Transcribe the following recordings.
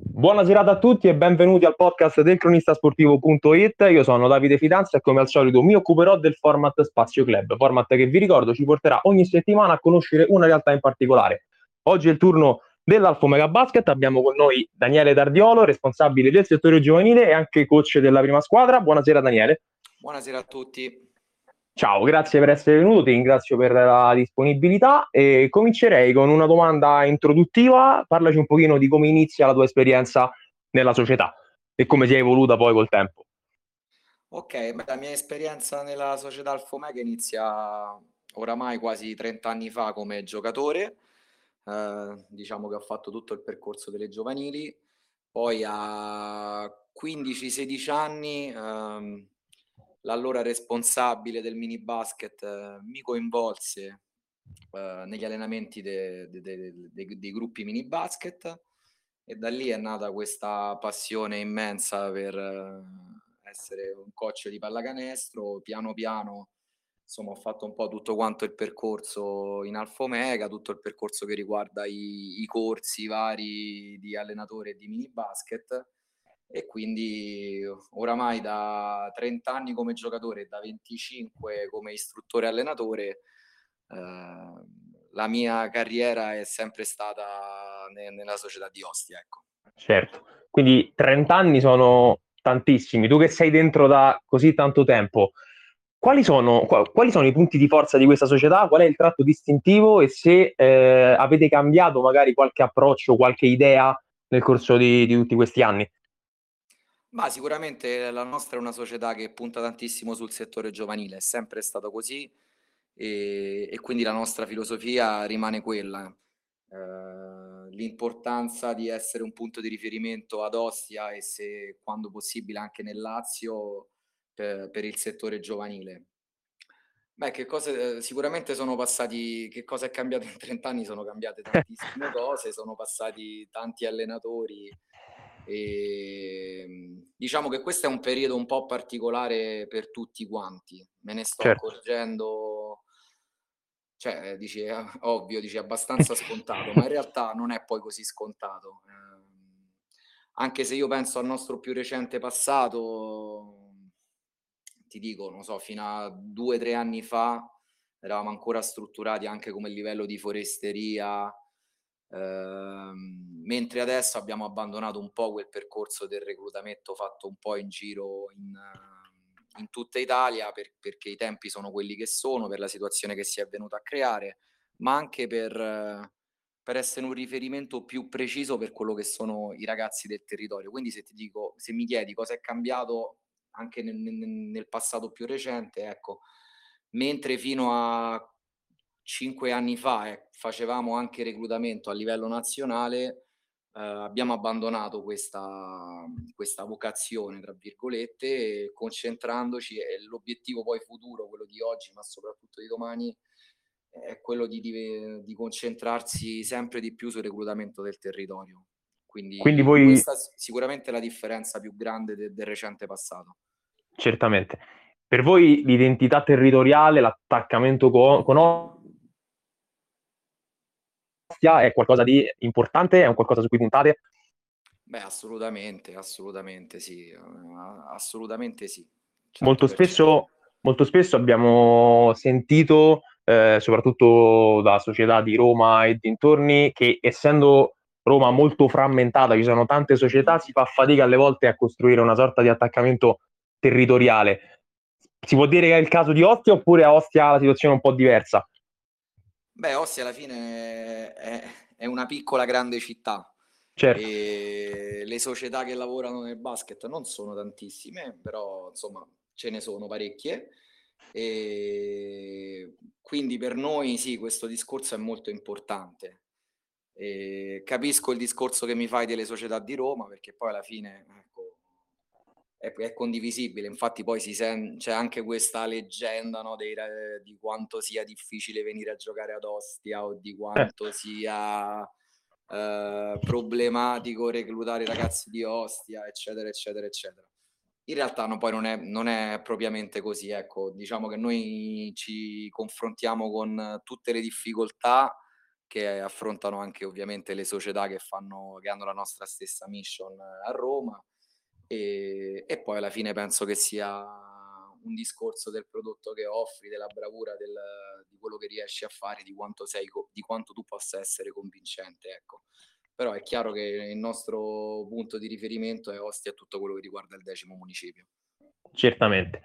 Buonasera a tutti e benvenuti al podcast del cronistasportivo.it. Io sono Davide Fidanza e come al solito mi occuperò del format Spazio Club, format che vi ricordo ci porterà ogni settimana a conoscere una realtà in particolare. Oggi è il turno dell'Alfo Mega Basket, abbiamo con noi Daniele Dardiolo, responsabile del settore giovanile e anche coach della prima squadra. Buonasera Daniele. Buonasera a tutti. Ciao, grazie per essere venuto, ti ringrazio per la disponibilità e comincerei con una domanda introduttiva. Parlaci un pochino di come inizia la tua esperienza nella società e come si è evoluta poi col tempo. Ok, la mia esperienza nella società Alfomega inizia oramai quasi 30 anni fa come giocatore. Eh, diciamo che ho fatto tutto il percorso delle giovanili, poi a 15-16 anni... Ehm, l'allora responsabile del mini basket eh, mi coinvolse eh, negli allenamenti de, de, de, dei gruppi mini basket e da lì è nata questa passione immensa per eh, essere un coach di pallacanestro. Piano piano insomma ho fatto un po' tutto quanto il percorso in Alfa Omega, tutto il percorso che riguarda i, i corsi vari di allenatore e di mini basket e quindi oramai da 30 anni come giocatore e da 25 come istruttore allenatore eh, la mia carriera è sempre stata ne- nella società di Ostia. Ecco. Certo, quindi 30 anni sono tantissimi. Tu che sei dentro da così tanto tempo, quali sono, quali sono, i punti di forza di questa società? Qual è il tratto distintivo e se eh, avete cambiato magari qualche approccio, qualche idea nel corso di, di tutti questi anni? Ma sicuramente la nostra è una società che punta tantissimo sul settore giovanile, è sempre stato così e, e quindi la nostra filosofia rimane quella. Eh, l'importanza di essere un punto di riferimento ad Ostia e se quando possibile anche nel Lazio per, per il settore giovanile. Beh, che cose sicuramente sono passati, che cosa è cambiato in 30 anni? Sono cambiate tantissime cose, sono passati tanti allenatori e, ehm, diciamo che questo è un periodo un po' particolare per tutti quanti, me ne sto certo. accorgendo, cioè dici, ovvio, dici abbastanza scontato, ma in realtà non è poi così scontato. Eh, anche se io penso al nostro più recente passato, ti dico, non so, fino a due o tre anni fa eravamo ancora strutturati anche come livello di foresteria, Ehm, mentre adesso abbiamo abbandonato un po' quel percorso del reclutamento fatto un po' in giro in, in tutta Italia per, perché i tempi sono quelli che sono, per la situazione che si è venuta a creare, ma anche per, per essere un riferimento più preciso per quello che sono i ragazzi del territorio. Quindi se ti dico, se mi chiedi cosa è cambiato anche nel, nel passato più recente, ecco, mentre fino a cinque anni fa eh, facevamo anche reclutamento a livello nazionale, eh, abbiamo abbandonato questa, questa vocazione, tra virgolette, concentrandoci e l'obiettivo poi futuro, quello di oggi, ma soprattutto di domani, è quello di, di, di concentrarsi sempre di più sul reclutamento del territorio. Quindi, Quindi voi... questa sicuramente è la differenza più grande de, del recente passato. Certamente. Per voi l'identità territoriale, l'attaccamento con, con Ostia è qualcosa di importante? È un qualcosa su cui puntate? Beh, assolutamente, assolutamente sì, assolutamente sì. Molto spesso, molto spesso abbiamo sentito, eh, soprattutto da società di Roma e dintorni, che essendo Roma molto frammentata, ci sono tante società, si fa fatica alle volte a costruire una sorta di attaccamento territoriale. Si può dire che è il caso di Ostia oppure a Ostia la situazione è un po' diversa? Beh, Ostia alla fine è, è una piccola grande città. Certo. E le società che lavorano nel basket non sono tantissime, però insomma ce ne sono parecchie. E quindi per noi sì, questo discorso è molto importante. E capisco il discorso che mi fai delle società di Roma, perché poi alla fine è, è condivisibile. Infatti, poi si sen- c'è anche questa leggenda no, dei, di quanto sia difficile venire a giocare ad Ostia o di quanto sia eh, problematico reclutare i ragazzi di Ostia, eccetera, eccetera, eccetera. In realtà no, poi non è, non è propriamente così, ecco, diciamo che noi ci confrontiamo con tutte le difficoltà che affrontano anche ovviamente le società che, fanno, che hanno la nostra stessa mission a Roma e, e poi alla fine penso che sia un discorso del prodotto che offri, della bravura, del, di quello che riesci a fare, di quanto, sei, di quanto tu possa essere convincente. Ecco. Però è chiaro che il nostro punto di riferimento è Ostia a tutto quello che riguarda il decimo municipio. Certamente.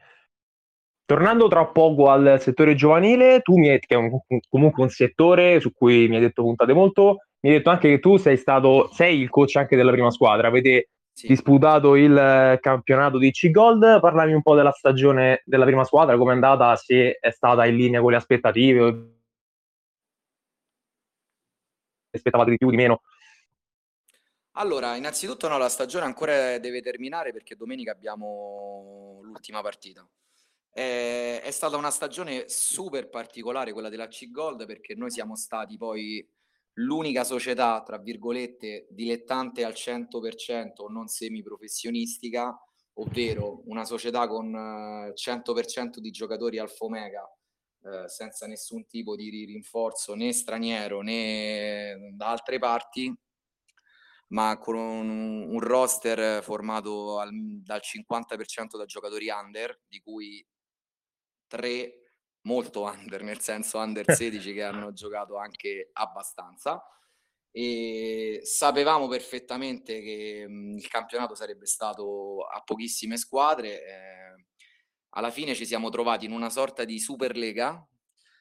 Tornando tra poco al settore giovanile, tu mi hai, che è un, comunque un settore su cui mi hai detto puntate molto, mi hai detto anche che tu sei stato, sei il coach anche della prima squadra, avete sì. disputato il campionato di C-Gold, parlami un po' della stagione della prima squadra, come è andata, se è stata in linea con le aspettative, aspettavate di più, di meno? Allora, innanzitutto no, la stagione ancora deve terminare perché domenica abbiamo l'ultima partita. Eh, è stata una stagione super particolare quella della C-Gold perché noi siamo stati poi l'unica società, tra virgolette, dilettante al 100% non semiprofessionistica, ovvero una società con 100% eh, di giocatori alfa omega eh, senza nessun tipo di rinforzo né straniero né da altre parti ma con un, un roster formato al, dal 50% da giocatori under, di cui tre molto under, nel senso under 16 che hanno giocato anche abbastanza. E sapevamo perfettamente che mh, il campionato sarebbe stato a pochissime squadre. Eh, alla fine ci siamo trovati in una sorta di Superlega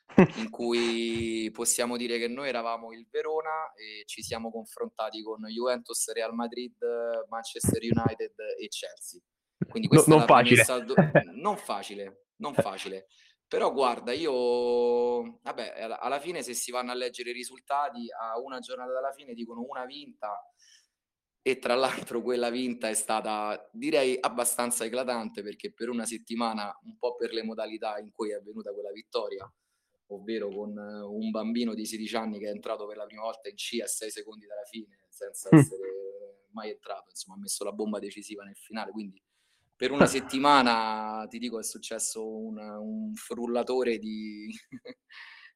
in cui possiamo dire che noi eravamo il Verona e ci siamo confrontati con Juventus, Real Madrid, Manchester United e Chelsea. Quindi questa no, non, facile. Do... non facile, non facile. Però guarda, io, vabbè, alla fine se si vanno a leggere i risultati, a una giornata dalla fine dicono una vinta e tra l'altro quella vinta è stata, direi, abbastanza eclatante perché per una settimana, un po' per le modalità in cui è avvenuta quella vittoria, ovvero con un bambino di 16 anni che è entrato per la prima volta in C a 6 secondi dalla fine, senza mm. essere mai entrato, insomma ha messo la bomba decisiva nel finale, quindi per una settimana ti dico è successo un, un frullatore di,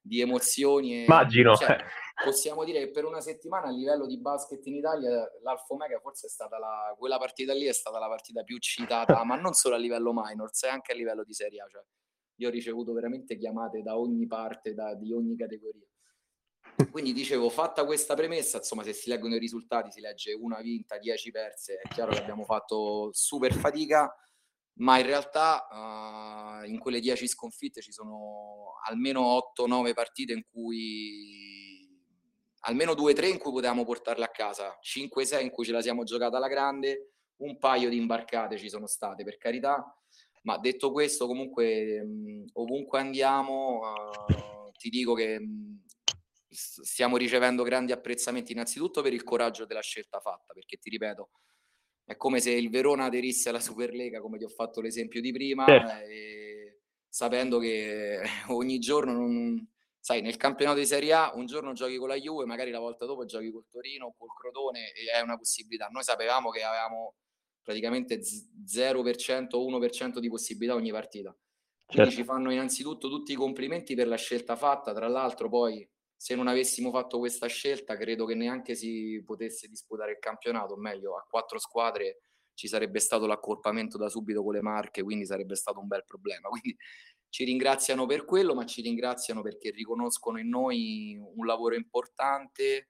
di emozioni. E, Immagino. Cioè, possiamo dire che per una settimana a livello di basket in Italia l'Alfa Omega forse è stata la, quella partita lì è stata la partita più citata, ma non solo a livello minors, anche a livello di Serie A. Cioè, io ho ricevuto veramente chiamate da ogni parte, da, di ogni categoria. Quindi dicevo, fatta questa premessa, insomma, se si leggono i risultati, si legge una vinta, dieci perse, è chiaro che abbiamo fatto super fatica, ma in realtà uh, in quelle dieci sconfitte ci sono almeno 8-9 partite in cui almeno 2-3 in cui potevamo portarle a casa, 5-6 in cui ce la siamo giocata alla grande, un paio di imbarcate ci sono state, per carità, ma detto questo, comunque mh, ovunque andiamo, uh, ti dico che mh, stiamo ricevendo grandi apprezzamenti innanzitutto per il coraggio della scelta fatta, perché ti ripeto, è come se il Verona aderisse alla Superlega, come ti ho fatto l'esempio di prima, eh. sapendo che ogni giorno, non, sai, nel campionato di Serie A un giorno giochi con la Juve, magari la volta dopo giochi col Torino, col Crotone e è una possibilità. Noi sapevamo che avevamo praticamente 0% o 1% di possibilità ogni partita. Quindi certo. ci fanno innanzitutto tutti i complimenti per la scelta fatta, tra l'altro poi se non avessimo fatto questa scelta credo che neanche si potesse disputare il campionato, o meglio a quattro squadre ci sarebbe stato l'accorpamento da subito con le marche, quindi sarebbe stato un bel problema. Quindi ci ringraziano per quello, ma ci ringraziano perché riconoscono in noi un lavoro importante.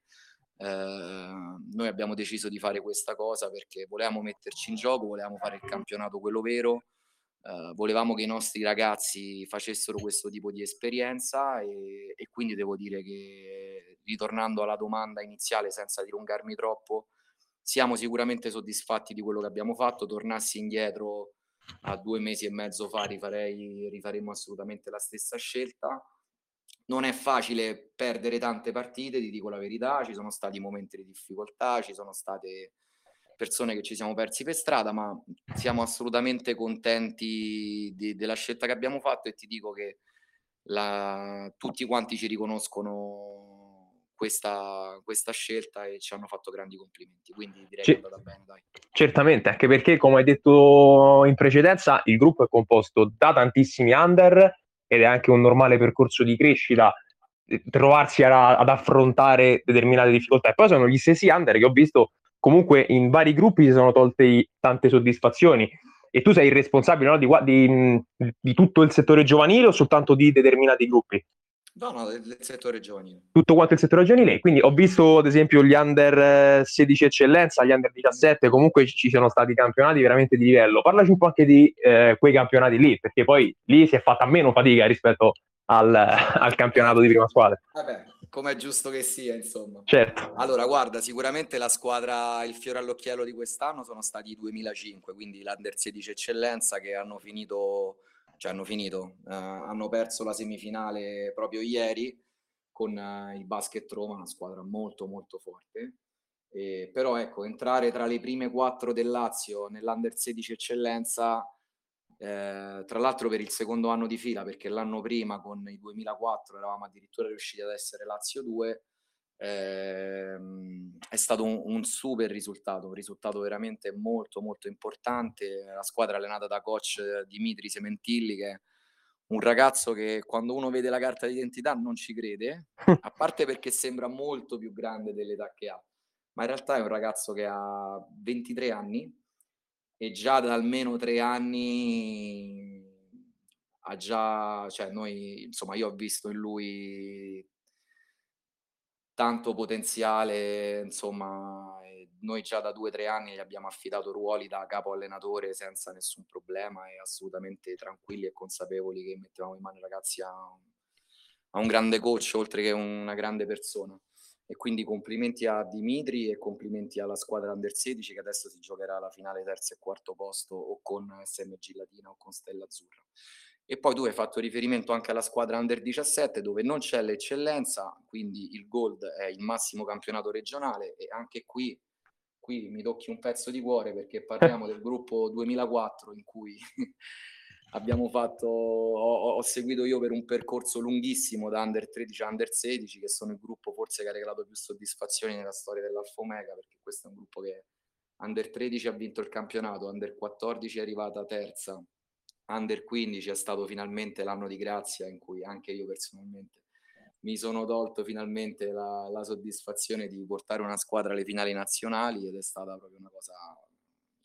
Eh, noi abbiamo deciso di fare questa cosa perché volevamo metterci in gioco, volevamo fare il campionato quello vero Uh, volevamo che i nostri ragazzi facessero questo tipo di esperienza e, e, quindi devo dire che ritornando alla domanda iniziale senza dilungarmi troppo, siamo sicuramente soddisfatti di quello che abbiamo fatto, tornassi indietro a due mesi e mezzo fa rifarei, rifaremo assolutamente la stessa scelta. Non è facile perdere tante partite, ti dico la verità, ci sono stati momenti di difficoltà, ci sono state persone che ci siamo persi per strada, ma siamo assolutamente contenti di, della scelta che abbiamo fatto e ti dico che la, tutti quanti ci riconoscono questa, questa, scelta e ci hanno fatto grandi complimenti, quindi direi C- che è andata bene. Dai. Certamente, anche perché come hai detto in precedenza, il gruppo è composto da tantissimi under ed è anche un normale percorso di crescita trovarsi a, ad affrontare determinate difficoltà. E poi sono gli stessi under che ho visto comunque in vari gruppi si sono tolte tante soddisfazioni. E tu sei il responsabile no, di, di, di tutto il settore giovanile o soltanto di determinati gruppi? No, no, del, settore giovanile. Tutto quanto il settore giovanile. Quindi ho visto, ad esempio, gli under 16 eccellenza, gli under 17, comunque ci sono stati campionati veramente di livello. Parlaci un po' anche di eh, quei campionati lì, perché poi lì si è fatta meno fatica rispetto al, al campionato di prima squadra. Vabbè, come è giusto che sia, insomma. Certo. Allora, guarda, sicuramente la squadra, il fiore all'occhiello di quest'anno sono stati i 2005, quindi l'Under 16 Eccellenza che hanno finito cioè hanno finito, uh, hanno perso la semifinale proprio ieri con uh, il Basket Roma, una squadra molto molto forte. E, però ecco, entrare tra le prime quattro del Lazio nell'Under 16 Eccellenza, eh, tra l'altro per il secondo anno di fila, perché l'anno prima con i 2004 eravamo addirittura riusciti ad essere Lazio 2, Ehm, è stato un, un, super risultato, un risultato veramente molto molto importante. La squadra allenata da coach Dimitri Sementilli, che è un ragazzo che quando uno vede la carta d'identità non ci crede, a parte perché sembra molto più grande dell'età che ha, ma in realtà è un ragazzo che ha 23 anni e già da almeno tre anni ha già, cioè noi, insomma, io ho visto in lui tanto potenziale, insomma, noi già da due o tre anni gli abbiamo affidato ruoli da capo allenatore senza nessun problema e assolutamente tranquilli e consapevoli che mettevamo in mano i ragazzi a, a un grande coach oltre che una grande persona. E quindi complimenti a Dimitri e complimenti alla squadra Under 16 che adesso si giocherà la finale terzo e quarto posto o con SMG Latina o con Stella Azzurra. E poi tu hai fatto riferimento anche alla squadra under 17 dove non c'è l'eccellenza, quindi il Gold è il massimo campionato regionale e anche qui, qui mi tocchi un pezzo di cuore perché parliamo del gruppo 2004 in cui abbiamo fatto, ho, ho, seguito io per un percorso lunghissimo da under 13 a under 16 che sono il gruppo forse che ha regalato più soddisfazioni nella storia dell'Alfa Omega perché questo è un gruppo che under 13 ha vinto il campionato, under 14 è arrivata terza Under 15 è stato finalmente l'anno di grazia in cui anche io personalmente mi sono tolto finalmente la, la, soddisfazione di portare una squadra alle finali nazionali ed è stata proprio una cosa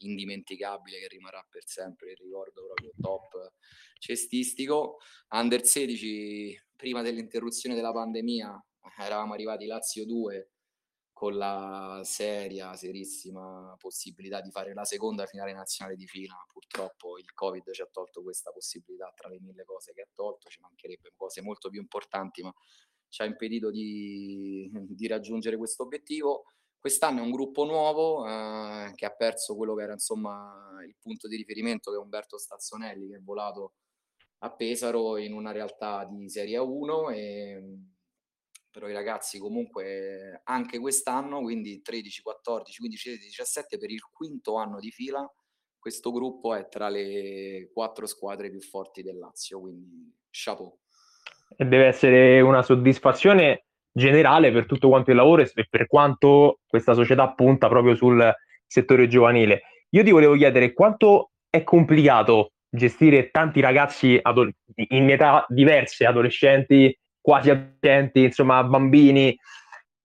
indimenticabile che rimarrà per sempre il ricordo proprio top cestistico. Under 16, prima dell'interruzione della pandemia, eravamo arrivati Lazio 2 con la seria, serissima possibilità di fare la seconda finale nazionale di fila. Purtroppo il Covid ci ha tolto questa possibilità tra le mille cose che ha tolto, ci mancherebbe cose molto più importanti, ma ci ha impedito di, di raggiungere questo obiettivo. Quest'anno è un gruppo nuovo eh, che ha perso quello che era insomma il punto di riferimento che è Umberto Stazzonelli che è volato a Pesaro in una realtà di Serie 1 e però i ragazzi comunque anche quest'anno, quindi 13, 14, 15, 16, 17 per il quinto anno di fila, questo gruppo è tra le quattro squadre più forti del Lazio, quindi chapeau. E deve essere una soddisfazione generale per tutto quanto il lavoro e per quanto questa società punta proprio sul settore giovanile. Io ti volevo chiedere quanto è complicato gestire tanti ragazzi adol- in età diverse, adolescenti, quasi adolescenti, insomma bambini.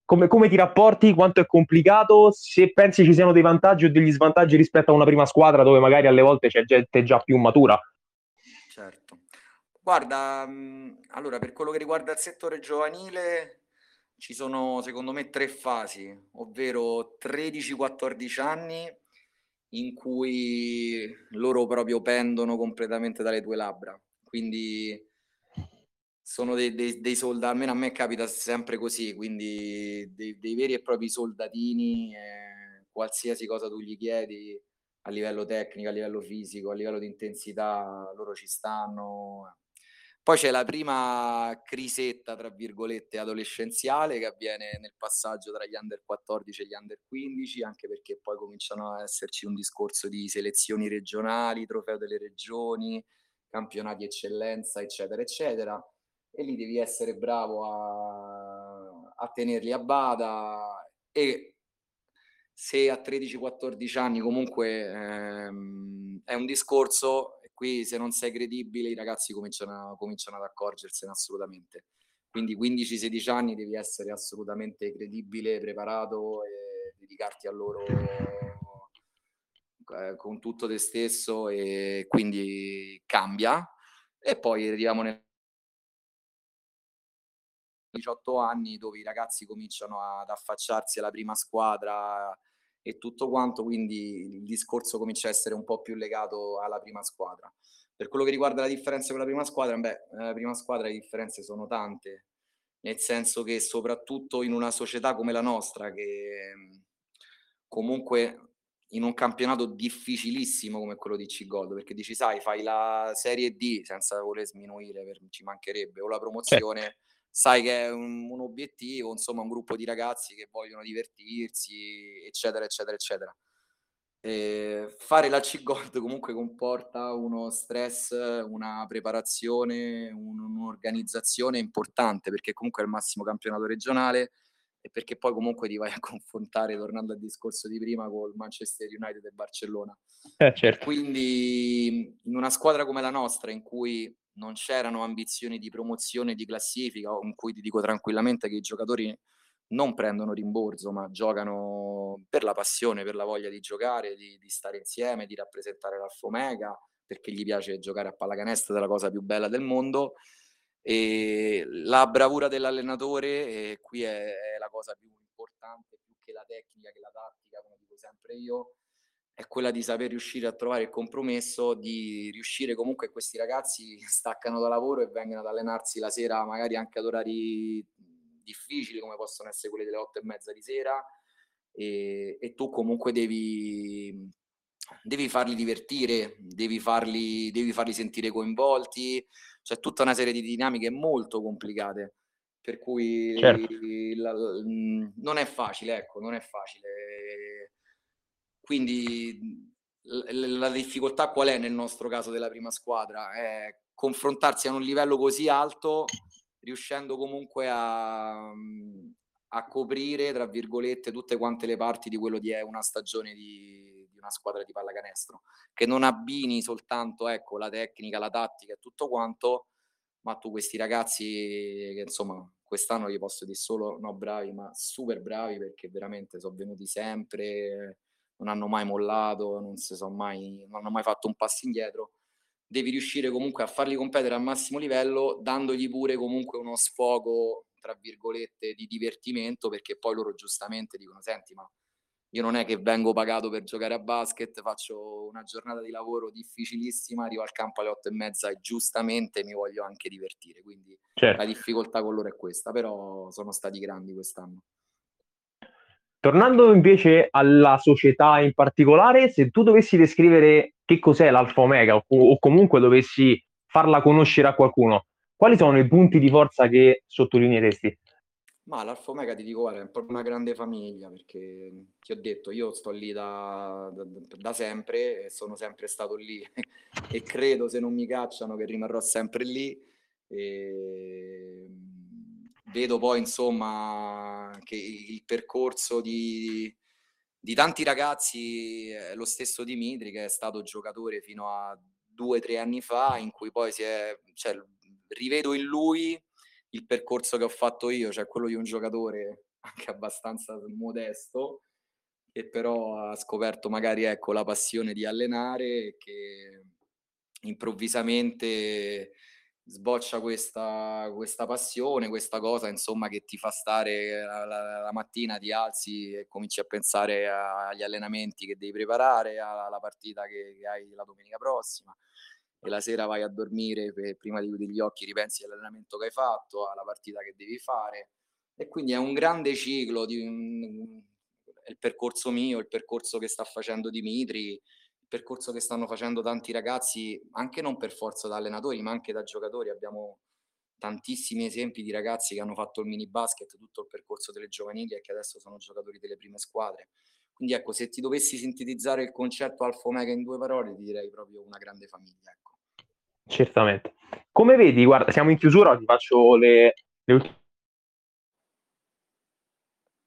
Come, come, ti rapporti? Quanto è complicato? Se pensi ci siano dei vantaggi o degli svantaggi rispetto a una prima squadra dove magari alle volte c'è gente già più matura? Certo. Guarda, allora per quello che riguarda il settore giovanile ci sono secondo me tre fasi, ovvero 13-14 anni in cui loro proprio pendono completamente dalle tue labbra. Quindi sono dei, dei, dei soldati, almeno a me capita sempre così, quindi dei, dei veri e propri soldatini, eh, qualsiasi cosa tu gli chiedi a livello tecnico, a livello fisico, a livello di intensità, loro ci stanno. Poi c'è la prima crisetta, tra virgolette, adolescenziale che avviene nel passaggio tra gli under 14 e gli under 15, anche perché poi cominciano a esserci un discorso di selezioni regionali, trofeo delle regioni, campionati eccellenza, eccetera, eccetera. E lì devi essere bravo a, a tenerli a bada. E se a 13-14 anni comunque ehm, è un discorso, qui se non sei credibile i ragazzi cominciano, cominciano ad accorgersene assolutamente. quindi 15-16 anni devi essere assolutamente credibile, preparato e dedicarti a loro eh, con tutto te stesso e quindi cambia. E poi arriviamo nel 18 anni dove i ragazzi cominciano ad affacciarsi alla prima squadra e tutto quanto, quindi il discorso comincia a essere un po' più legato alla prima squadra. Per quello che riguarda la differenza con la prima squadra, beh, la prima squadra le differenze sono tante, nel senso che soprattutto in una società come la nostra, che comunque in un campionato difficilissimo come quello di C-Gold, perché dici, sai, fai la Serie D senza voler sminuire, per, ci mancherebbe, o la promozione, certo. Sai che è un, un, obiettivo, insomma, un gruppo di ragazzi che vogliono divertirsi, eccetera, eccetera, eccetera. E fare la C-Gold comunque comporta uno stress, una preparazione, un, un'organizzazione importante perché comunque è il massimo campionato regionale e perché poi comunque ti vai a confrontare, tornando al discorso di prima, con Manchester United e Barcellona. Eh, certo. Quindi in una squadra come la nostra, in cui non c'erano ambizioni di promozione, di classifica, in cui ti dico tranquillamente che i giocatori non prendono rimborso, ma giocano per la passione, per la voglia di giocare, di, di stare insieme, di rappresentare l'Alfomega, perché gli piace giocare a pallacanestro, è la cosa più bella del mondo. E la bravura dell'allenatore, qui è, è la cosa più importante, più che la tecnica, che la tattica, come dico sempre io, è quella di saper riuscire a trovare il compromesso, di riuscire comunque questi ragazzi staccano da lavoro e vengono ad allenarsi la sera, magari anche ad orari difficili come possono essere quelle delle otto e mezza di sera e, e tu comunque devi, devi farli divertire, devi farli, devi farli sentire coinvolti, c'è tutta una serie di dinamiche molto complicate per cui certo. la, la, non è facile, ecco, non è facile. Quindi la, difficoltà qual è nel nostro caso della prima squadra? È confrontarsi a un livello così alto riuscendo comunque a, a coprire, tra virgolette, tutte quante le parti di quello di è una stagione di, di una squadra di pallacanestro, che non abbini soltanto ecco, la tecnica, la tattica e tutto quanto, ma tu questi ragazzi che insomma quest'anno gli posso dire solo no bravi, ma super bravi perché veramente sono venuti sempre, non hanno mai mollato, non, si sono mai, non hanno mai fatto un passo indietro devi riuscire comunque a farli competere al massimo livello, dandogli pure comunque uno sfogo, tra virgolette, di divertimento, perché poi loro giustamente dicono, senti, ma io non è che vengo pagato per giocare a basket, faccio una giornata di lavoro difficilissima, arrivo al campo alle otto e mezza e giustamente mi voglio anche divertire, quindi certo. la difficoltà con loro è questa, però sono stati grandi quest'anno. Tornando invece alla società in particolare, se tu dovessi descrivere che cos'è l'Alfa Omega o, o comunque dovessi farla conoscere a qualcuno, quali sono i punti di forza che sottolineeresti? Ma l'Alfa Omega ti dico, guarda, è proprio una grande famiglia perché ti ho detto, io sto lì da, da, da, sempre e sono sempre stato lì e credo se non mi cacciano che rimarrò sempre lì. E vedo poi insomma che il percorso di, di tanti ragazzi lo stesso Dimitri che è stato giocatore fino a due o tre anni fa in cui poi si è, cioè, rivedo in lui il percorso che ho fatto io, cioè quello di un giocatore anche abbastanza modesto che però ha scoperto magari ecco la passione di allenare che improvvisamente sboccia questa, questa passione, questa cosa insomma che ti fa stare la, la, la, mattina, ti alzi e cominci a pensare agli allenamenti che devi preparare, alla partita che, che hai la domenica prossima. E la sera vai a dormire e prima di chiudere gli occhi ripensi all'allenamento che hai fatto, alla partita che devi fare. E quindi è un grande ciclo di un, il percorso mio, il percorso che sta facendo Dimitri, percorso che stanno facendo tanti ragazzi, anche non per forza da allenatori, ma anche da giocatori. Abbiamo tantissimi esempi di ragazzi che hanno fatto il mini basket, tutto il percorso delle giovanili e che adesso sono giocatori delle prime squadre. Quindi ecco, se ti dovessi sintetizzare il concetto Alfa Omega in due parole, ti direi proprio una grande famiglia. Ecco. Certamente. Come vedi, guarda, siamo in chiusura, ti faccio le, le ultime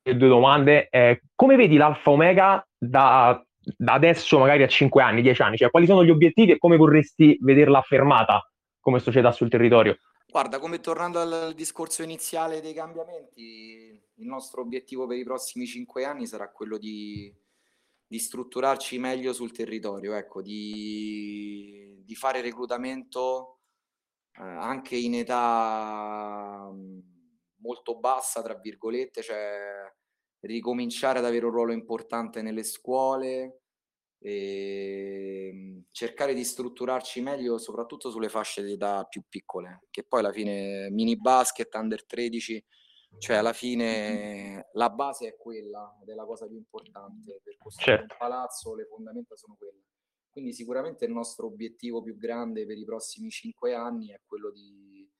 due domande. Eh, come vedi l'Alfa Omega da da adesso magari a 5 anni, 10 anni? Cioè, quali sono gli obiettivi e come vorresti vederla affermata come società sul territorio? Guarda, come tornando al discorso iniziale dei cambiamenti, il nostro obiettivo per i prossimi cinque anni sarà quello di, di strutturarci meglio sul territorio, ecco, di, di fare reclutamento eh, anche in età molto bassa, tra virgolette, cioè ricominciare ad avere un ruolo importante nelle scuole e ehm, cercare di strutturarci meglio soprattutto sulle fasce di età più piccole, che poi alla fine mini basket, under 13, cioè alla fine la base è quella ed è la cosa più importante per costruire certo. un palazzo, le fondamenta sono quelle. Quindi sicuramente il nostro obiettivo più grande per i prossimi cinque anni è quello di,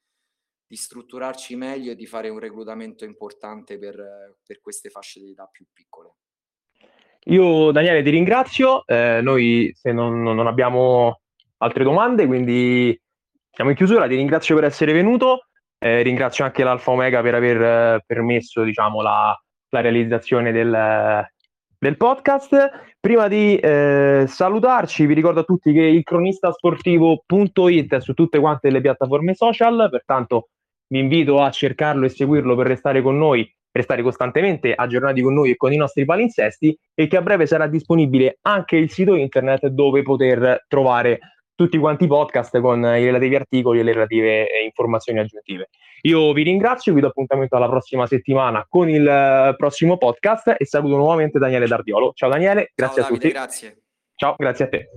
di strutturarci meglio e di fare un reclutamento importante per, per queste fasce di età più piccole. Io Daniele ti ringrazio, eh, noi se non, non, abbiamo altre domande, quindi siamo in chiusura, ti ringrazio per essere venuto, eh, ringrazio anche l'Alfa Omega per aver eh, permesso diciamo, la, la realizzazione del, del, podcast. Prima di eh, salutarci vi ricordo a tutti che il cronistasportivo.it è su tutte quante le piattaforme social, pertanto vi invito a cercarlo e seguirlo per restare con noi per stare costantemente aggiornati con noi e con i nostri palinsesti e che a breve sarà disponibile anche il sito internet dove poter trovare tutti quanti i podcast con i relativi articoli e le relative eh, informazioni aggiuntive. Io vi ringrazio, vi do appuntamento alla prossima settimana con il eh, prossimo podcast e saluto nuovamente Daniele Dardiolo. Ciao Daniele, grazie Ciao, Davide, a tutti. Grazie. Ciao, grazie a te.